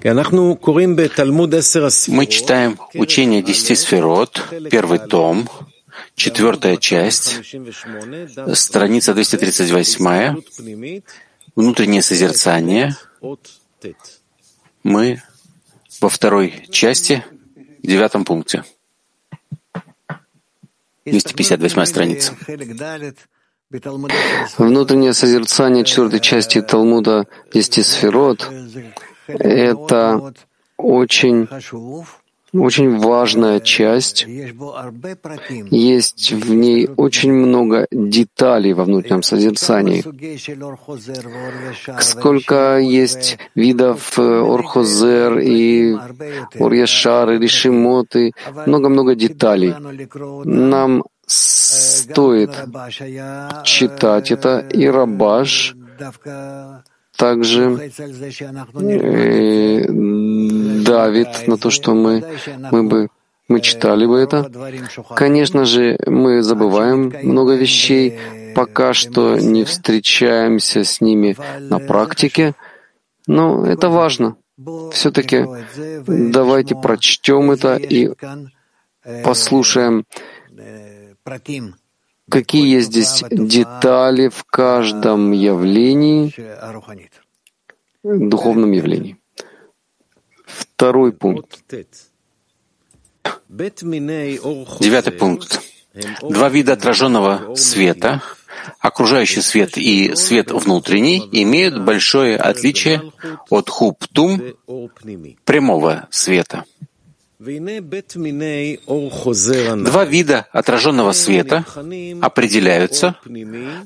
Мы читаем учение десяти сферот, первый том, четвертая часть, страница 238, внутреннее созерцание. Мы во второй части, девятом пункте. 258 страница. Внутреннее созерцание четвертой части Талмуда Десяти Сферот — это очень, очень важная часть. Есть в ней очень много деталей во внутреннем созерцании. Сколько есть видов э, Орхозер и Орьяшар, и Ришимот, и много-много деталей. Нам стоит читать это, и Рабаш также э, давит на то, что мы, мы бы мы читали бы это. Конечно же, мы забываем много вещей, пока что не встречаемся с ними на практике, но это важно. Все-таки давайте прочтем это и послушаем, какие есть здесь детали в каждом явлении, духовном явлении. Второй пункт. Девятый пункт. Два вида отраженного света, окружающий свет и свет внутренний, имеют большое отличие от хуптум, прямого света. Два вида отраженного света определяются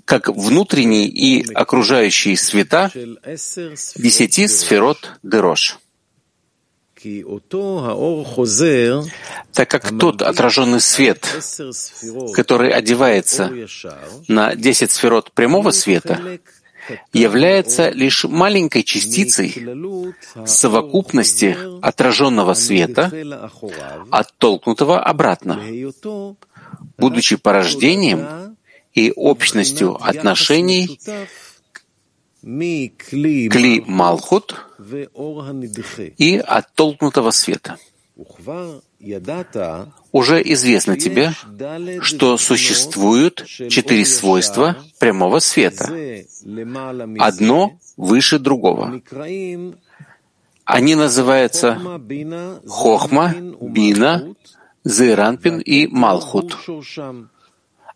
как внутренний и окружающий света десяти сферот Дерош. Так как тот отраженный свет, который одевается на десять сферот прямого света, является лишь маленькой частицей совокупности отраженного света, оттолкнутого обратно, будучи порождением и общностью отношений Кли Малхут и оттолкнутого света. Уже известно тебе, что существуют четыре свойства прямого света, одно выше другого. Они называются Хохма, Бина, Зейранпин и Малхут,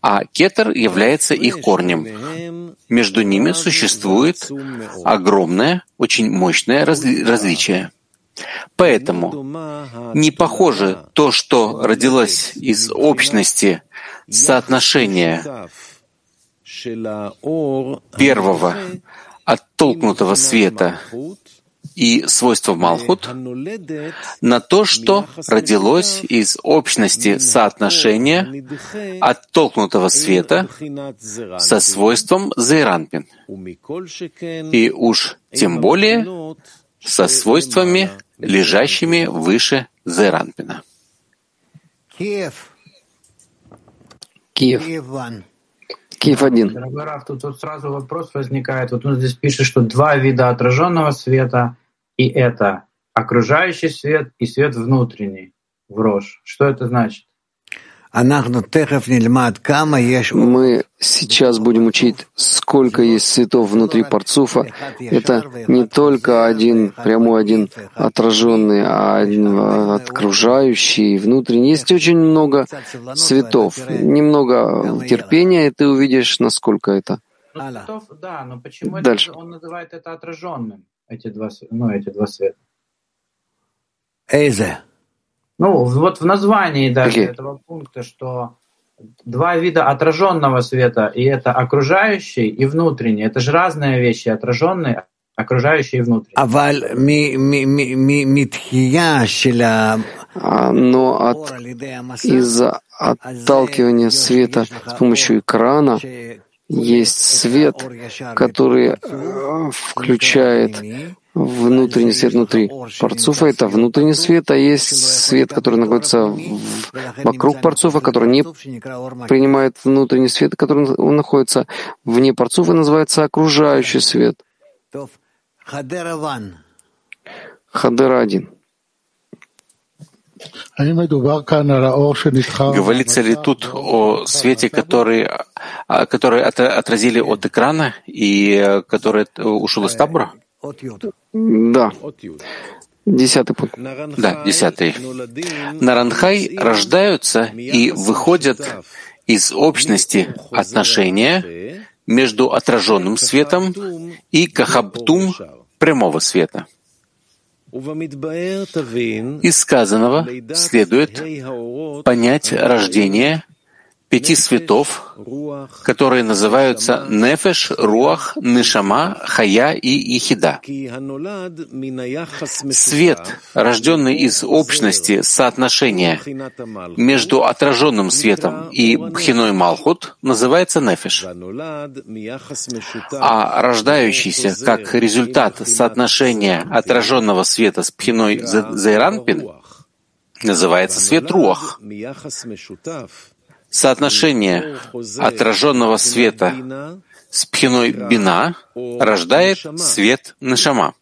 а Кетер является их корнем. Между ними существует огромное, очень мощное разли различие. Поэтому не похоже то, что родилось из общности соотношения первого оттолкнутого света и свойства Малхут на то, что родилось из общности соотношения оттолкнутого света со свойством Зейранпин, и уж тем более со свойствами лежащими выше Зеранпина. Киев. Киев. Киев один. Дорогой Раф, тут вот сразу вопрос возникает. Вот он здесь пишет, что два вида отраженного света, и это окружающий свет и свет внутренний в рожь. Что это значит? Мы сейчас будем учить, сколько есть цветов внутри парцуфа. Это не только один прямой, один отраженный, а один окружающий, внутренний. Есть очень много цветов. Немного терпения, и ты увидишь, насколько это. Да, но почему Дальше. он называет это отраженным, эти два, ну, эти два света? Эйзе. Ну, вот в названии даже okay. этого пункта, что два вида отраженного света, и это окружающий и внутренний. Это же разные вещи, отраженный, окружающий и внутренний. А, но от, из-за отталкивания света с помощью экрана есть свет, который э, включает внутренний свет внутри парцуфа — это внутренний свет, а есть свет, который находится в, вокруг парцуфа, который не принимает внутренний свет, который он находится вне парцуфа, называется окружающий свет. Хадера один. Говорится ли тут о свете, который, а, который отразили от экрана и э, который ушел из табора? Да. Десятый пункт. Да, десятый. Наранхай рождаются и выходят из общности отношения между отраженным светом и кахабтум прямого света. Из сказанного следует понять рождение пяти светов, которые называются Нефеш, Руах, Нишама, Хая и Ехида. Свет, рожденный из общности соотношения между отраженным светом и Бхиной Малхут, называется Нефеш. А рождающийся как результат соотношения отраженного света с Бхиной Зайранпин называется свет Руах соотношение отраженного света с пхиной бина рождает свет нашама.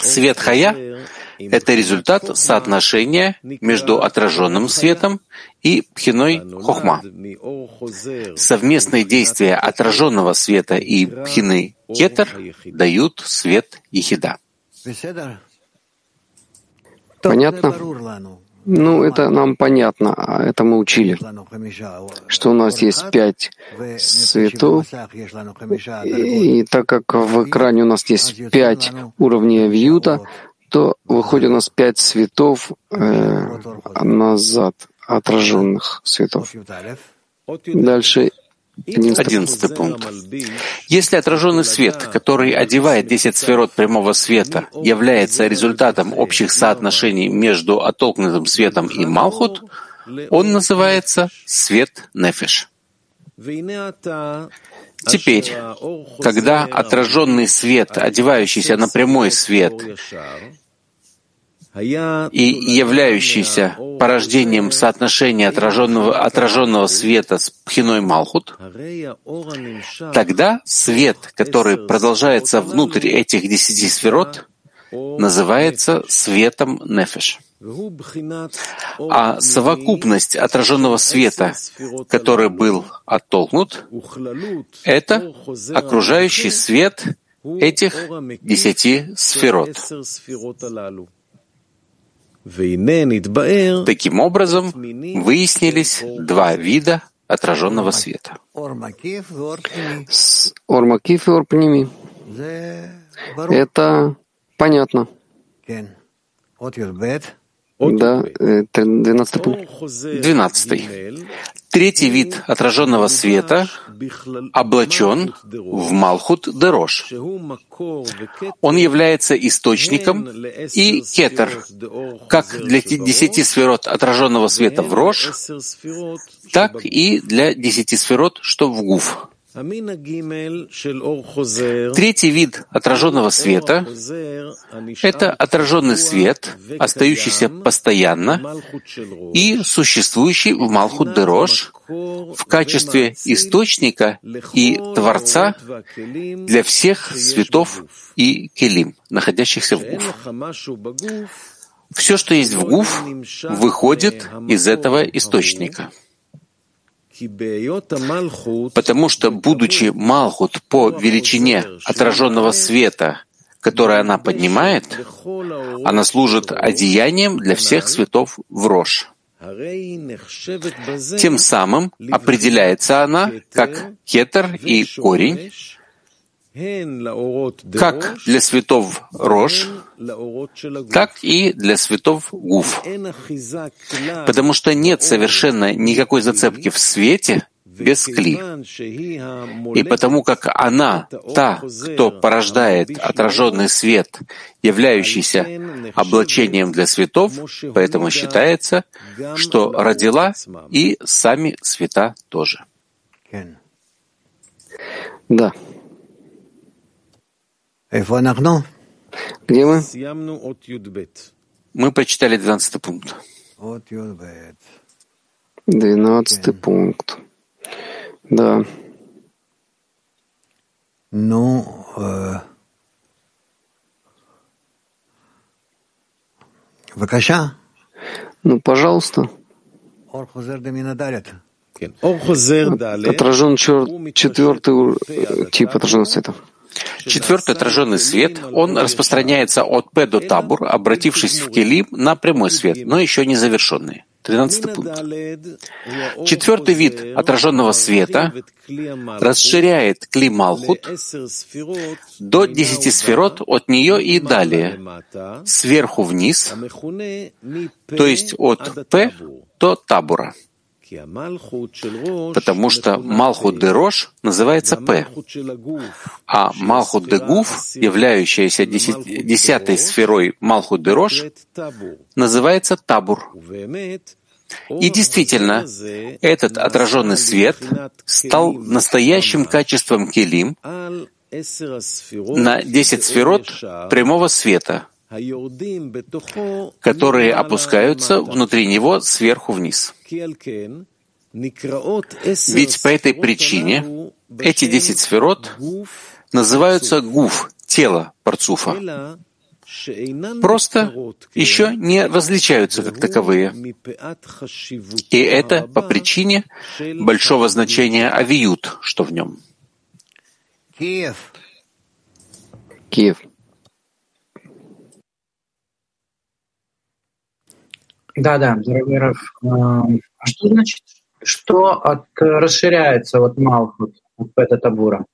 Свет хая — это результат соотношения между отраженным светом и пхиной хохма. Совместные действия отраженного света и пхины кетер дают свет ехида. Понятно? Ну, это нам понятно, а это мы учили, что у нас есть пять цветов, и так как в экране у нас есть пять уровней вьюта, то выходит у нас пять цветов э, назад, отраженных цветов. Дальше Одиннадцатый пункт. Если отраженный свет, который одевает десять сферот прямого света, является результатом общих соотношений между оттолкнутым светом и Малхут, он называется свет Нефеш. Теперь, когда отраженный свет, одевающийся на прямой свет, и являющийся порождением соотношения отраженного, отраженного света с пхиной Малхут, тогда свет, который продолжается внутрь этих десяти сферот, называется светом Нефеш. А совокупность отраженного света, который был оттолкнут, это окружающий свет этих десяти сферот. Таким образом, выяснились два вида отраженного света. Ормакиф и Орпними. Это понятно. Да, 12 пункт. 12. Третий вид отраженного света облачен в Малхут Дерош. Он является источником и кетер, как для десяти сферот отраженного света в Рош, так и для десяти сферот, что в Гуф. Третий вид отраженного света — это отраженный свет, остающийся постоянно и существующий в Малхут Дерош в качестве источника и Творца для всех светов и келим, находящихся в Гуф. Все, что есть в Гуф, выходит из этого источника — Потому что, будучи Малхут по величине отраженного света, который она поднимает, она служит одеянием для всех светов в Рош. Тем самым определяется она как кетер и корень, как для светов Рош, так и для светов Гуф. Потому что нет совершенно никакой зацепки в свете без кли. И потому как она, та, кто порождает отраженный свет, являющийся облачением для светов, поэтому считается, что родила и сами света тоже. Да. Где мы? Мы прочитали 12 пункт. 12 пункт. Да. Ну, э, Ну, пожалуйста. Отражен четвертый тип отраженного света. Четвертый отраженный свет, он распространяется от П до табур, обратившись в келим на прямой свет, но еще не завершенный. Тринадцатый пункт. Четвертый вид отраженного света расширяет кли Малхут до десяти сфирот от нее и далее, сверху вниз, то есть от П до табура потому что Малхут де Рош называется Пэ, а Малхут де Гуф, являющаяся десятой сферой Малхут де Рош, называется Табур. И действительно, этот отраженный свет стал настоящим качеством келим на десять сферот прямого света, которые опускаются внутри него сверху вниз. Ведь по этой причине эти десять сферот называются гуф, тело парцуфа, просто еще не различаются как таковые. И это по причине большого значения авиют, что в нем. Киев. Киев. Да, да, дорогой Раф. А что значит, что от, расширяется вот Малхут, от Пета Табура?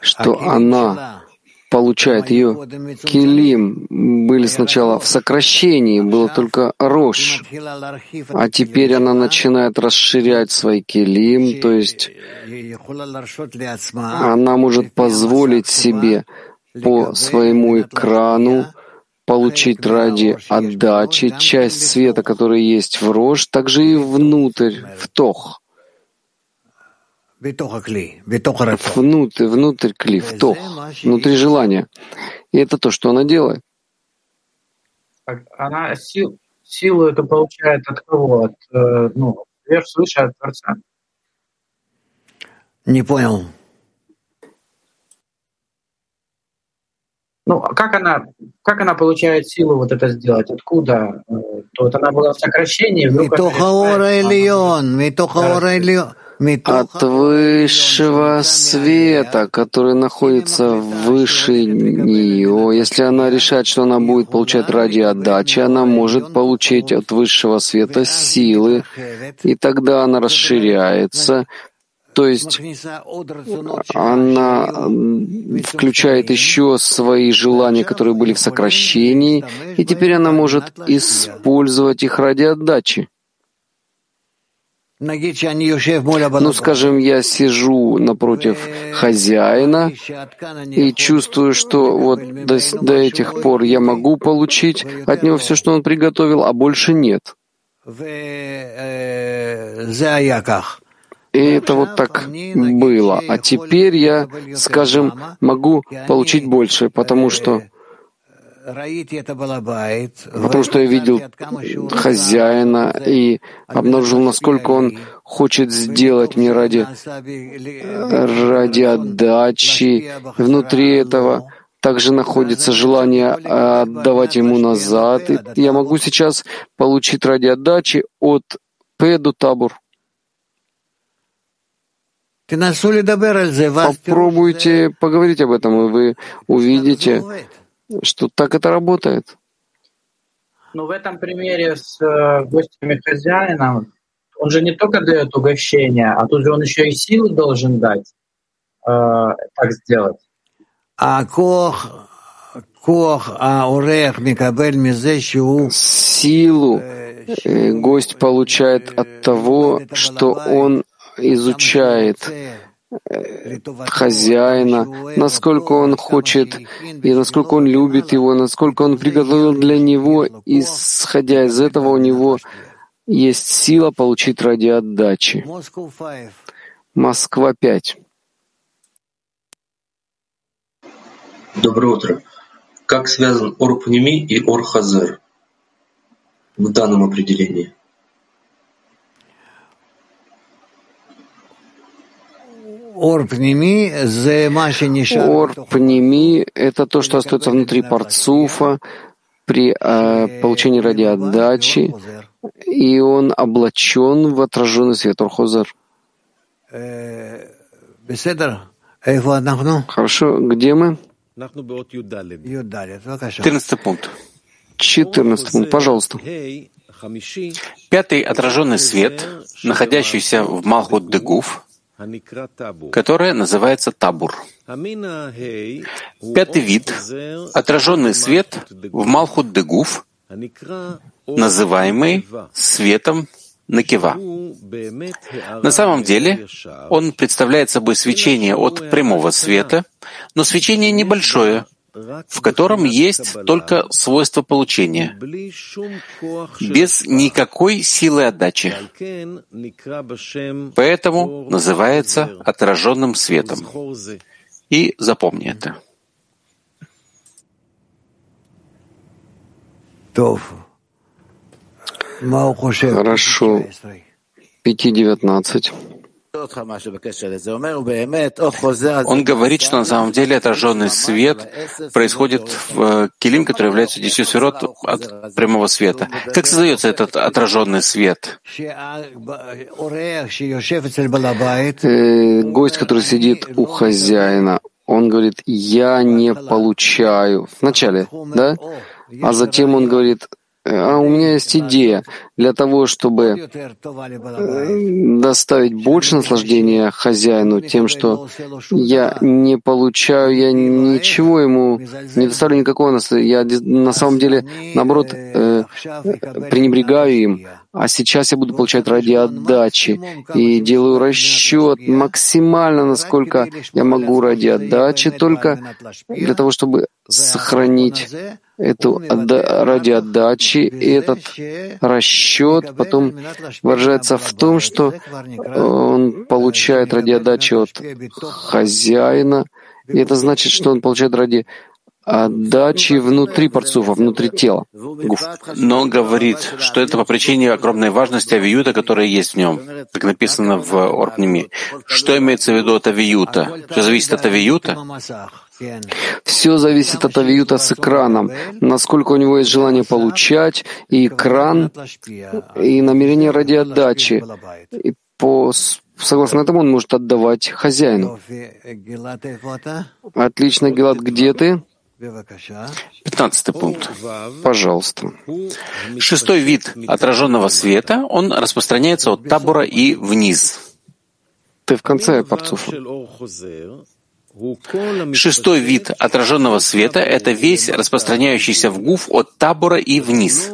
Что она получает ее килим. Были сначала в сокращении, было только рош, а теперь она начинает расширять свой килим, то есть она может позволить себе по своему экрану получить ради отдачи часть света, который есть в рожь, также и внутрь, в тох. Внутрь, внутрь кли, в тох, внутри желания. И это то, что она делает. Она сил, силу это получает от кого? От, э, ну, вверх свыше от Творца. Не понял. Ну, а как она, как она получает силу вот это сделать? Откуда? Э, то вот она была в сокращении, вдруг от высшего света, который находится выше нее. Если она решает, что она будет получать ради отдачи, она может получить от высшего света силы, и тогда она расширяется, то есть она включает еще свои желания, которые были в сокращении, и теперь она может использовать их ради отдачи. Ну, скажем, я сижу напротив хозяина и чувствую, что вот до, до этих пор я могу получить от него все, что он приготовил, а больше нет. И это вот так было. А теперь я, скажем, могу получить больше, потому что Потому что я видел хозяина и обнаружил, насколько он хочет сделать мне ради, ради отдачи. Внутри этого также находится желание отдавать ему назад. И я могу сейчас получить ради отдачи от Педу Табур. Попробуйте поговорить об этом, и вы увидите, что так это работает. Ну, в этом примере с э, гостями хозяина, он же не только дает угощение, а тут же он еще и силы должен дать, э, так сделать. А кох, кох, а орех Силу э, гость получает от того, что он изучает э, хозяина, насколько он хочет и насколько он любит его, насколько он приготовил для него, исходя из этого у него есть сила получить ради отдачи. Москва 5. Доброе утро. Как связан Орпнеми и Орхазер в данном определении? Ор пними — это то, что остается внутри парцуфа при э, получении радиоотдачи, и он облачен в отраженный свет Орхозер. Хорошо, где мы? Четырнадцатый пункт. Четырнадцатый пункт, пожалуйста. Пятый отраженный свет, находящийся в Малхут Дегуф, которое называется табур. Пятый вид — отраженный свет в Малхут Дегуф, называемый светом Накива. На самом деле он представляет собой свечение от прямого света, но свечение небольшое, в котором есть только свойство получения, без никакой силы отдачи. Поэтому называется отраженным светом. И запомни это. Хорошо. 5.19. Он говорит, что на самом деле отраженный свет происходит в э, килим, который является десятью сферот от прямого света. Как создается этот отраженный свет? Э, гость, который сидит у хозяина, он говорит, я не получаю. Вначале, да? А затем он говорит, а у меня есть идея для того, чтобы доставить больше наслаждения хозяину тем, что я не получаю, я ничего ему не доставлю никакого наслаждения. Я на самом деле, наоборот, э, пренебрегаю им. А сейчас я буду получать ради отдачи и делаю расчет максимально, насколько я могу ради отдачи, только для того, чтобы сохранить эту ради отдачи, и этот расчет потом выражается в том, что он получает ради отдачи от хозяина, и это значит, что он получает ради отдачи внутри парцуфа, внутри тела. Но говорит, что это по причине огромной важности авиюта, которая есть в нем, как написано в Орпнеми. Что имеется в виду от авиюта? Все зависит от авиюта? Все зависит от авиюта с экраном, насколько у него есть желание получать, и экран, и намерение ради отдачи. И по Согласно этому он может отдавать хозяину. Отлично, Гелат, где ты? Пятнадцатый пункт. Пожалуйста. Шестой вид отраженного света, он распространяется от табора и вниз. Ты в конце парцуфа. Шестой вид отраженного света — это весь распространяющийся в гуф от табора и вниз.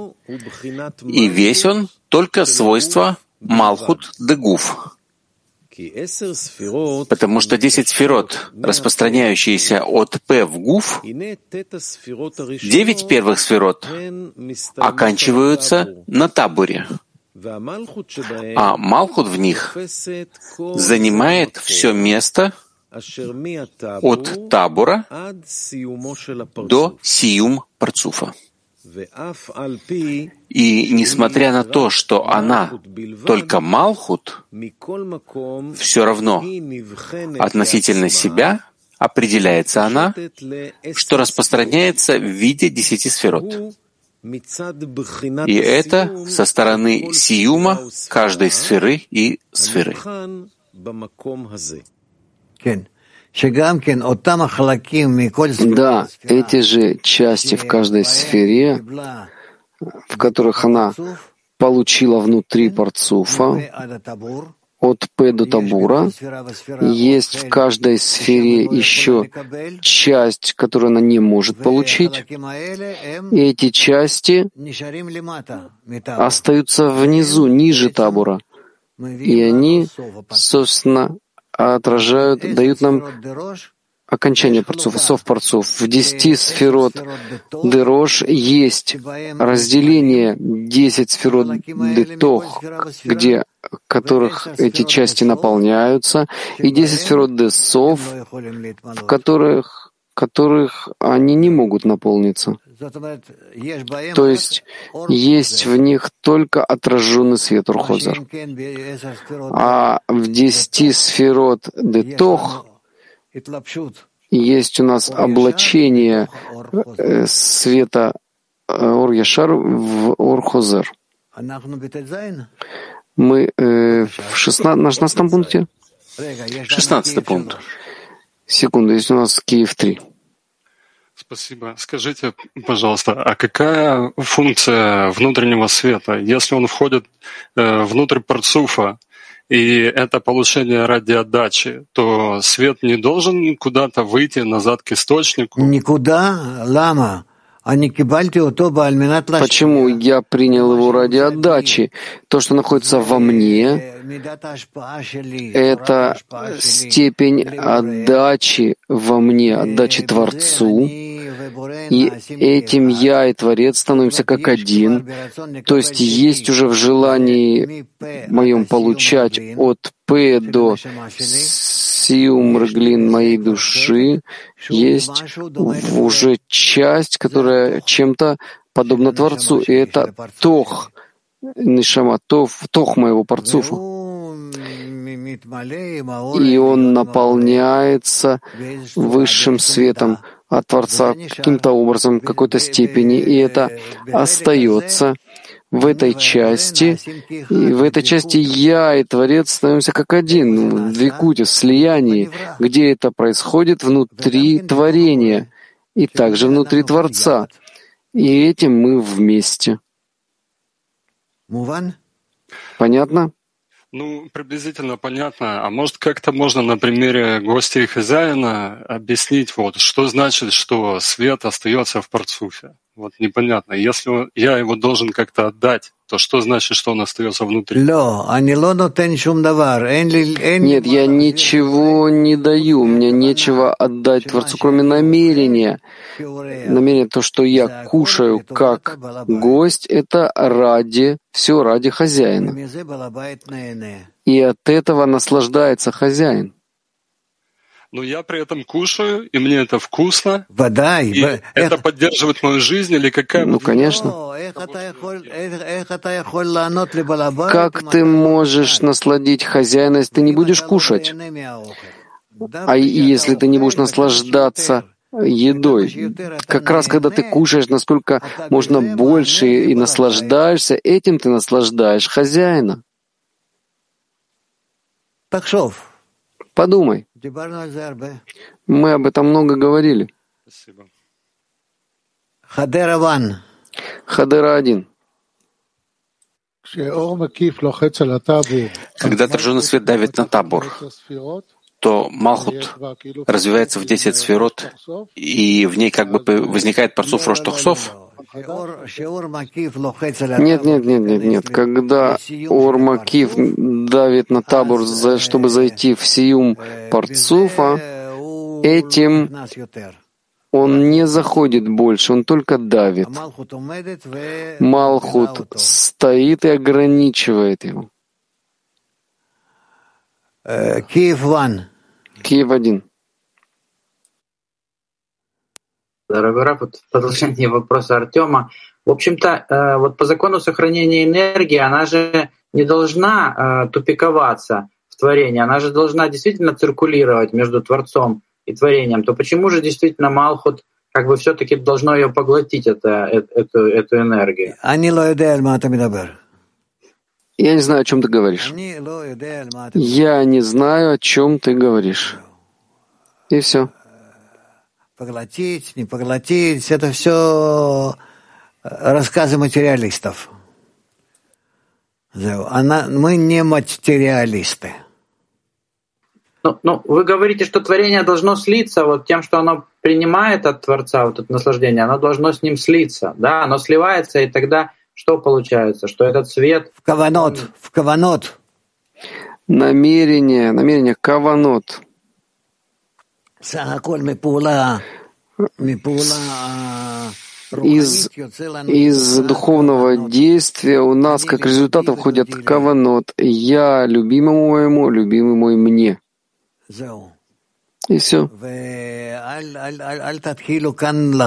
И весь он только свойства Малхут де гуф. Потому что десять сферот, распространяющиеся от П в Гуф, девять первых сферот оканчиваются на табуре, а Малхут в них занимает все место от табура до сиюм парцуфа. И несмотря на то, что она только Малхут, все равно относительно себя определяется она, что распространяется в виде десяти сферот. И это со стороны сиюма каждой сферы и сферы. Да, эти же части в каждой сфере, в которых она получила внутри парцуфа, от П до Табура, есть в каждой сфере еще часть, которую она не может получить. И эти части остаются внизу, ниже Табура. И они, собственно, отражают, дают нам окончание парцов, сов парцов. В десяти сферот дерош есть разделение десять сферот детох, где которых эти части наполняются, и десять сферот десов, в которых которых они не могут наполниться. То есть есть в них только отраженный свет Урхозар. А в десяти сферот Детох есть у нас облачение э, света Ор-Яшар в Ор-Хозер. Мы э, в 16, на 16 пункте? 16 пункт. Секунду, есть у нас Киев 3. Спасибо. Скажите, пожалуйста, а какая функция внутреннего света, если он входит э, внутрь парцуфа, и это получение ради отдачи, то свет не должен куда-то выйти назад к источнику? Никуда. Лама. Почему я принял его ради отдачи? То, что находится во мне, это степень отдачи во мне, отдачи Творцу, и этим я и Творец становимся как один. То есть есть уже в желании моем получать от П до Сиум Рглин моей души, есть уже часть, которая чем-то подобна Творцу, и это Тох, Нишама, Тох, тох моего Парцуфа. И он наполняется высшим светом от Творца каким-то образом, в какой-то степени, и это остается в этой части, и в этой части я и Творец становимся как один, в Двикуте, в слиянии, где это происходит внутри творения и также внутри Творца. И этим мы вместе. Понятно? Ну, приблизительно понятно. А может, как-то можно на примере гостя и хозяина объяснить, вот, что значит, что свет остается в парцуфе? Вот непонятно. Если я его должен как-то отдать, то что значит, что он остается внутри? Нет, я ничего не даю, у меня нечего отдать Творцу, кроме намерения. Намерение, то, что я кушаю как гость, это ради, все ради хозяина. И от этого наслаждается хозяин но я при этом кушаю, и мне это вкусно. Вода, и это, это поддерживает мою жизнь или какая? Ну, конечно. Как ты можешь насладить хозяина, если ты не будешь кушать? А если ты не будешь наслаждаться едой. Как раз когда ты кушаешь, насколько можно больше и наслаждаешься, этим ты наслаждаешь хозяина. Подумай. Мы об этом много говорили. Спасибо. Хадера Ван. Хадера один. Когда отраженный свет давит на табор, то Малхут развивается в 10 сферот, и в ней как бы возникает парцов Роштухсов, нет, нет, нет, нет, нет. Когда Ормакив давит на табор, чтобы зайти в Сиюм Парцуфа, этим он не заходит больше, он только давит. Малхут стоит и ограничивает его. Киев один. Дорогой Раф, вот продолжение вопроса Артема. В общем-то, э, вот по закону сохранения энергии она же не должна э, тупиковаться в творении, она же должна действительно циркулировать между Творцом и творением. То почему же действительно Малхут как бы все-таки должно ее поглотить, это, э, эту, эту энергию? Я не знаю, о чем ты говоришь. Я не знаю, о чем ты говоришь. И все поглотить, не поглотить, это все э, рассказы материалистов. Она, мы не материалисты. Ну, ну, вы говорите, что творение должно слиться вот тем, что оно принимает от Творца вот это наслаждение, оно должно с ним слиться, да, оно сливается, и тогда что получается? Что этот свет... В каванот, он... в каванот. Намерение, намерение, каванот из, из духовного действия у нас как результат входят каванот. Я любимому моему, любимый мой мне. И все.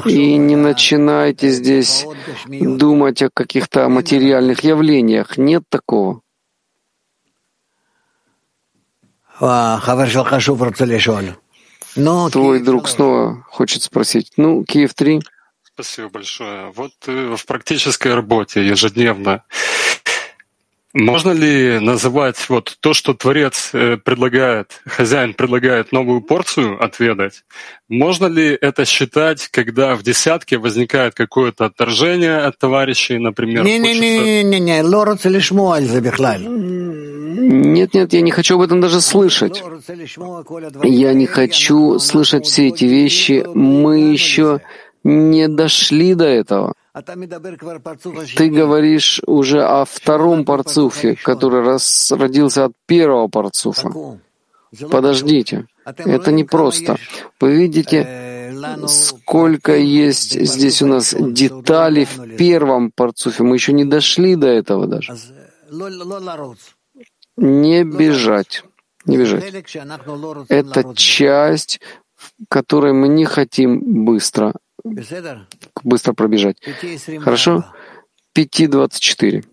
И не начинайте здесь думать о каких-то материальных явлениях. Нет такого. Твой друг снова хочет спросить. Ну, Киев 3. Спасибо большое. Вот э, в практической работе ежедневно можно ли называть вот то, что Творец э, предлагает, хозяин предлагает новую порцию отведать, можно ли это считать, когда в десятке возникает какое-то отторжение от товарищей, например? Нет, нет, я не хочу об этом даже слышать. Я не хочу слышать все эти вещи. Мы еще не дошли до этого. Ты говоришь уже о втором парцуфе, который родился от первого парцуфа. Подождите, это не просто. Вы видите, сколько есть здесь у нас деталей в первом парцуфе. Мы еще не дошли до этого даже. Не бежать. Не бежать. Это часть, которой мы не хотим быстро быстро пробежать. Хорошо? 5.24.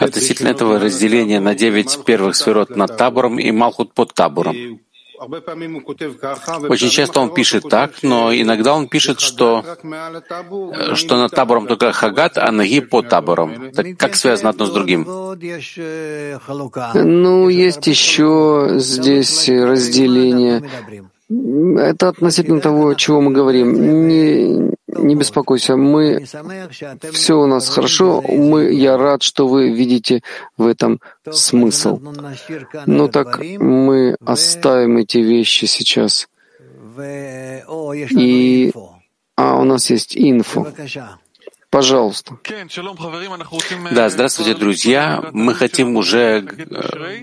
Относительно этого разделения на девять первых сферот над табором и Малхут под табором. Очень часто он пишет так, но иногда он пишет, что, что над табором только Хагат, а Наги под табором. Так как связано одно с другим? Ну, есть еще здесь разделение. Это относительно того, чего мы говорим. Не, не беспокойся, мы все у нас хорошо. Мы, я рад, что вы видите в этом смысл. Ну так мы оставим эти вещи сейчас. И а у нас есть инфо. Пожалуйста. Да, здравствуйте, друзья. Мы хотим уже э,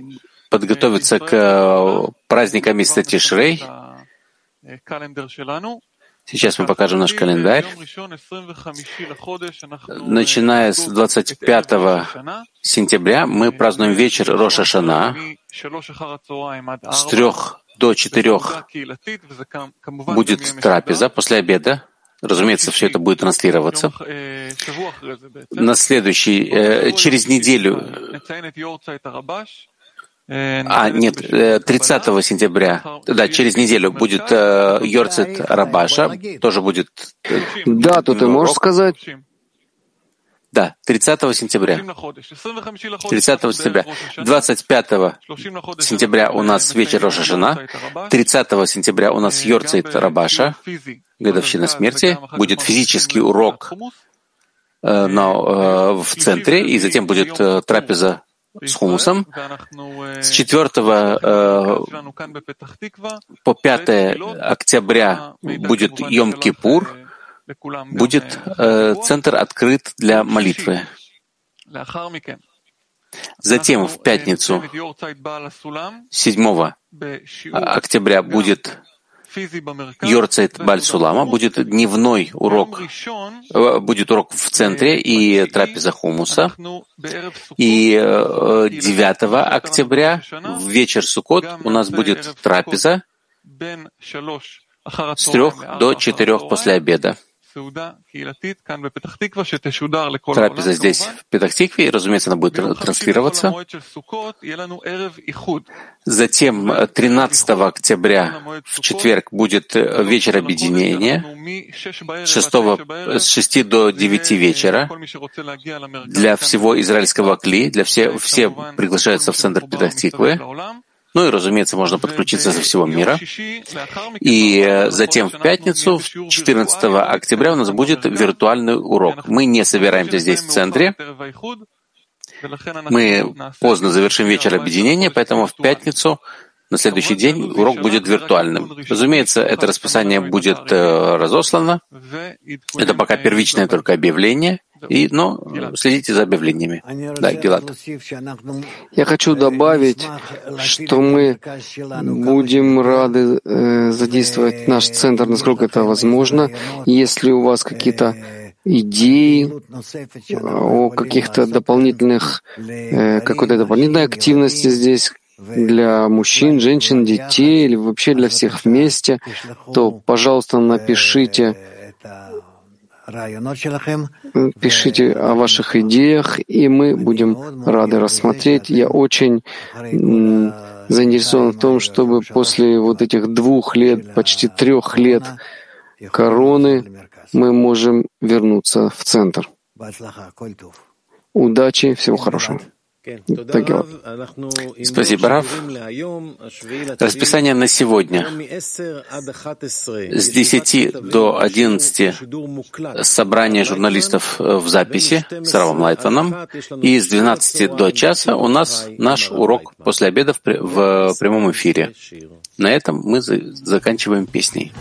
подготовиться к э, праздникам месяца Тишрей. Сейчас мы покажем наш календарь. Начиная с 25 сентября мы празднуем вечер Роша Шана. С трех до четырех будет трапеза после обеда. Разумеется, все это будет транслироваться. На следующий, э, через неделю а, нет, 30 э, сентября, да, через неделю будет э, Йорцет Рабаша, тоже будет... Э, да, тут ты можешь сказать? Да, 30 сентября. 30 сентября. 25 сентября у нас вечер Рошашана. 30 сентября у нас Йорцит Рабаша, годовщина смерти. Будет физический урок э, на, э, в центре, и затем будет э, трапеза с хумусом. С 4 э, по 5 октября будет Йом-Кипур, будет э, центр открыт для молитвы. Затем в пятницу 7 октября будет Йорцайт Бальсулама, будет дневной урок, э, будет урок в центре и трапеза хумуса. И 9 э, октября в вечер Суккот у нас будет трапеза с трех до четырех после обеда. Трапеза здесь, в Петахтикве, и, разумеется, она будет транслироваться. Затем 13 октября, в четверг, будет вечер объединения. с 6, с 6 до 9 вечера для всего израильского кли, для все, все приглашаются в центр Петахтиквы. Ну и, разумеется, можно подключиться со всего мира. И э, затем в пятницу, 14 октября, у нас будет виртуальный урок. Мы не собираемся здесь в центре. Мы поздно завершим вечер объединения, поэтому в пятницу на следующий день урок будет виртуальным. Разумеется, это расписание будет э, разослано. Это пока первичное только объявление. И, но следите за объявлениями. Да, Гилат. Я хочу добавить, что мы будем рады э, задействовать наш центр, насколько это возможно. Если у вас какие-то идеи о каких-то дополнительных, э, какой-то дополнительной активности здесь, для мужчин, женщин, детей или вообще для всех вместе, то, пожалуйста, напишите Пишите о ваших идеях, и мы будем рады рассмотреть. Я очень заинтересован в том, чтобы после вот этих двух лет, почти трех лет короны, мы можем вернуться в центр. Удачи, всего хорошего. Спасибо, Раф. Расписание на сегодня. С 10 до 11 собрание журналистов в записи с Равом Лайтваном. И с 12 до часа у нас наш урок после обеда в прямом эфире. На этом мы заканчиваем песней.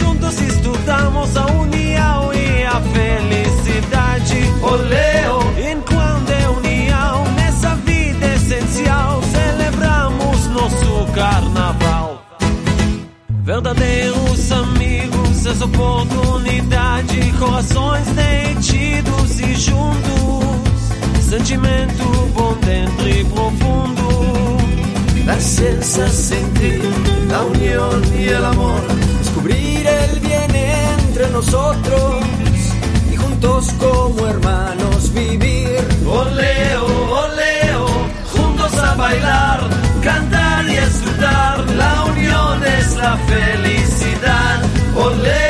Juntos estudamos a união e a felicidade. Oleo, enquanto é união nessa vida essencial, celebramos nosso carnaval. Verdadeiros amigos, essa oportunidade, corações detidos e juntos, sentimento bom dentro e profundo. La esencia sentir la unión y el amor, nosotros y juntos como hermanos vivir. Oleo, oleo, juntos a bailar, cantar y disfrutar, la unión es la felicidad. Oleo,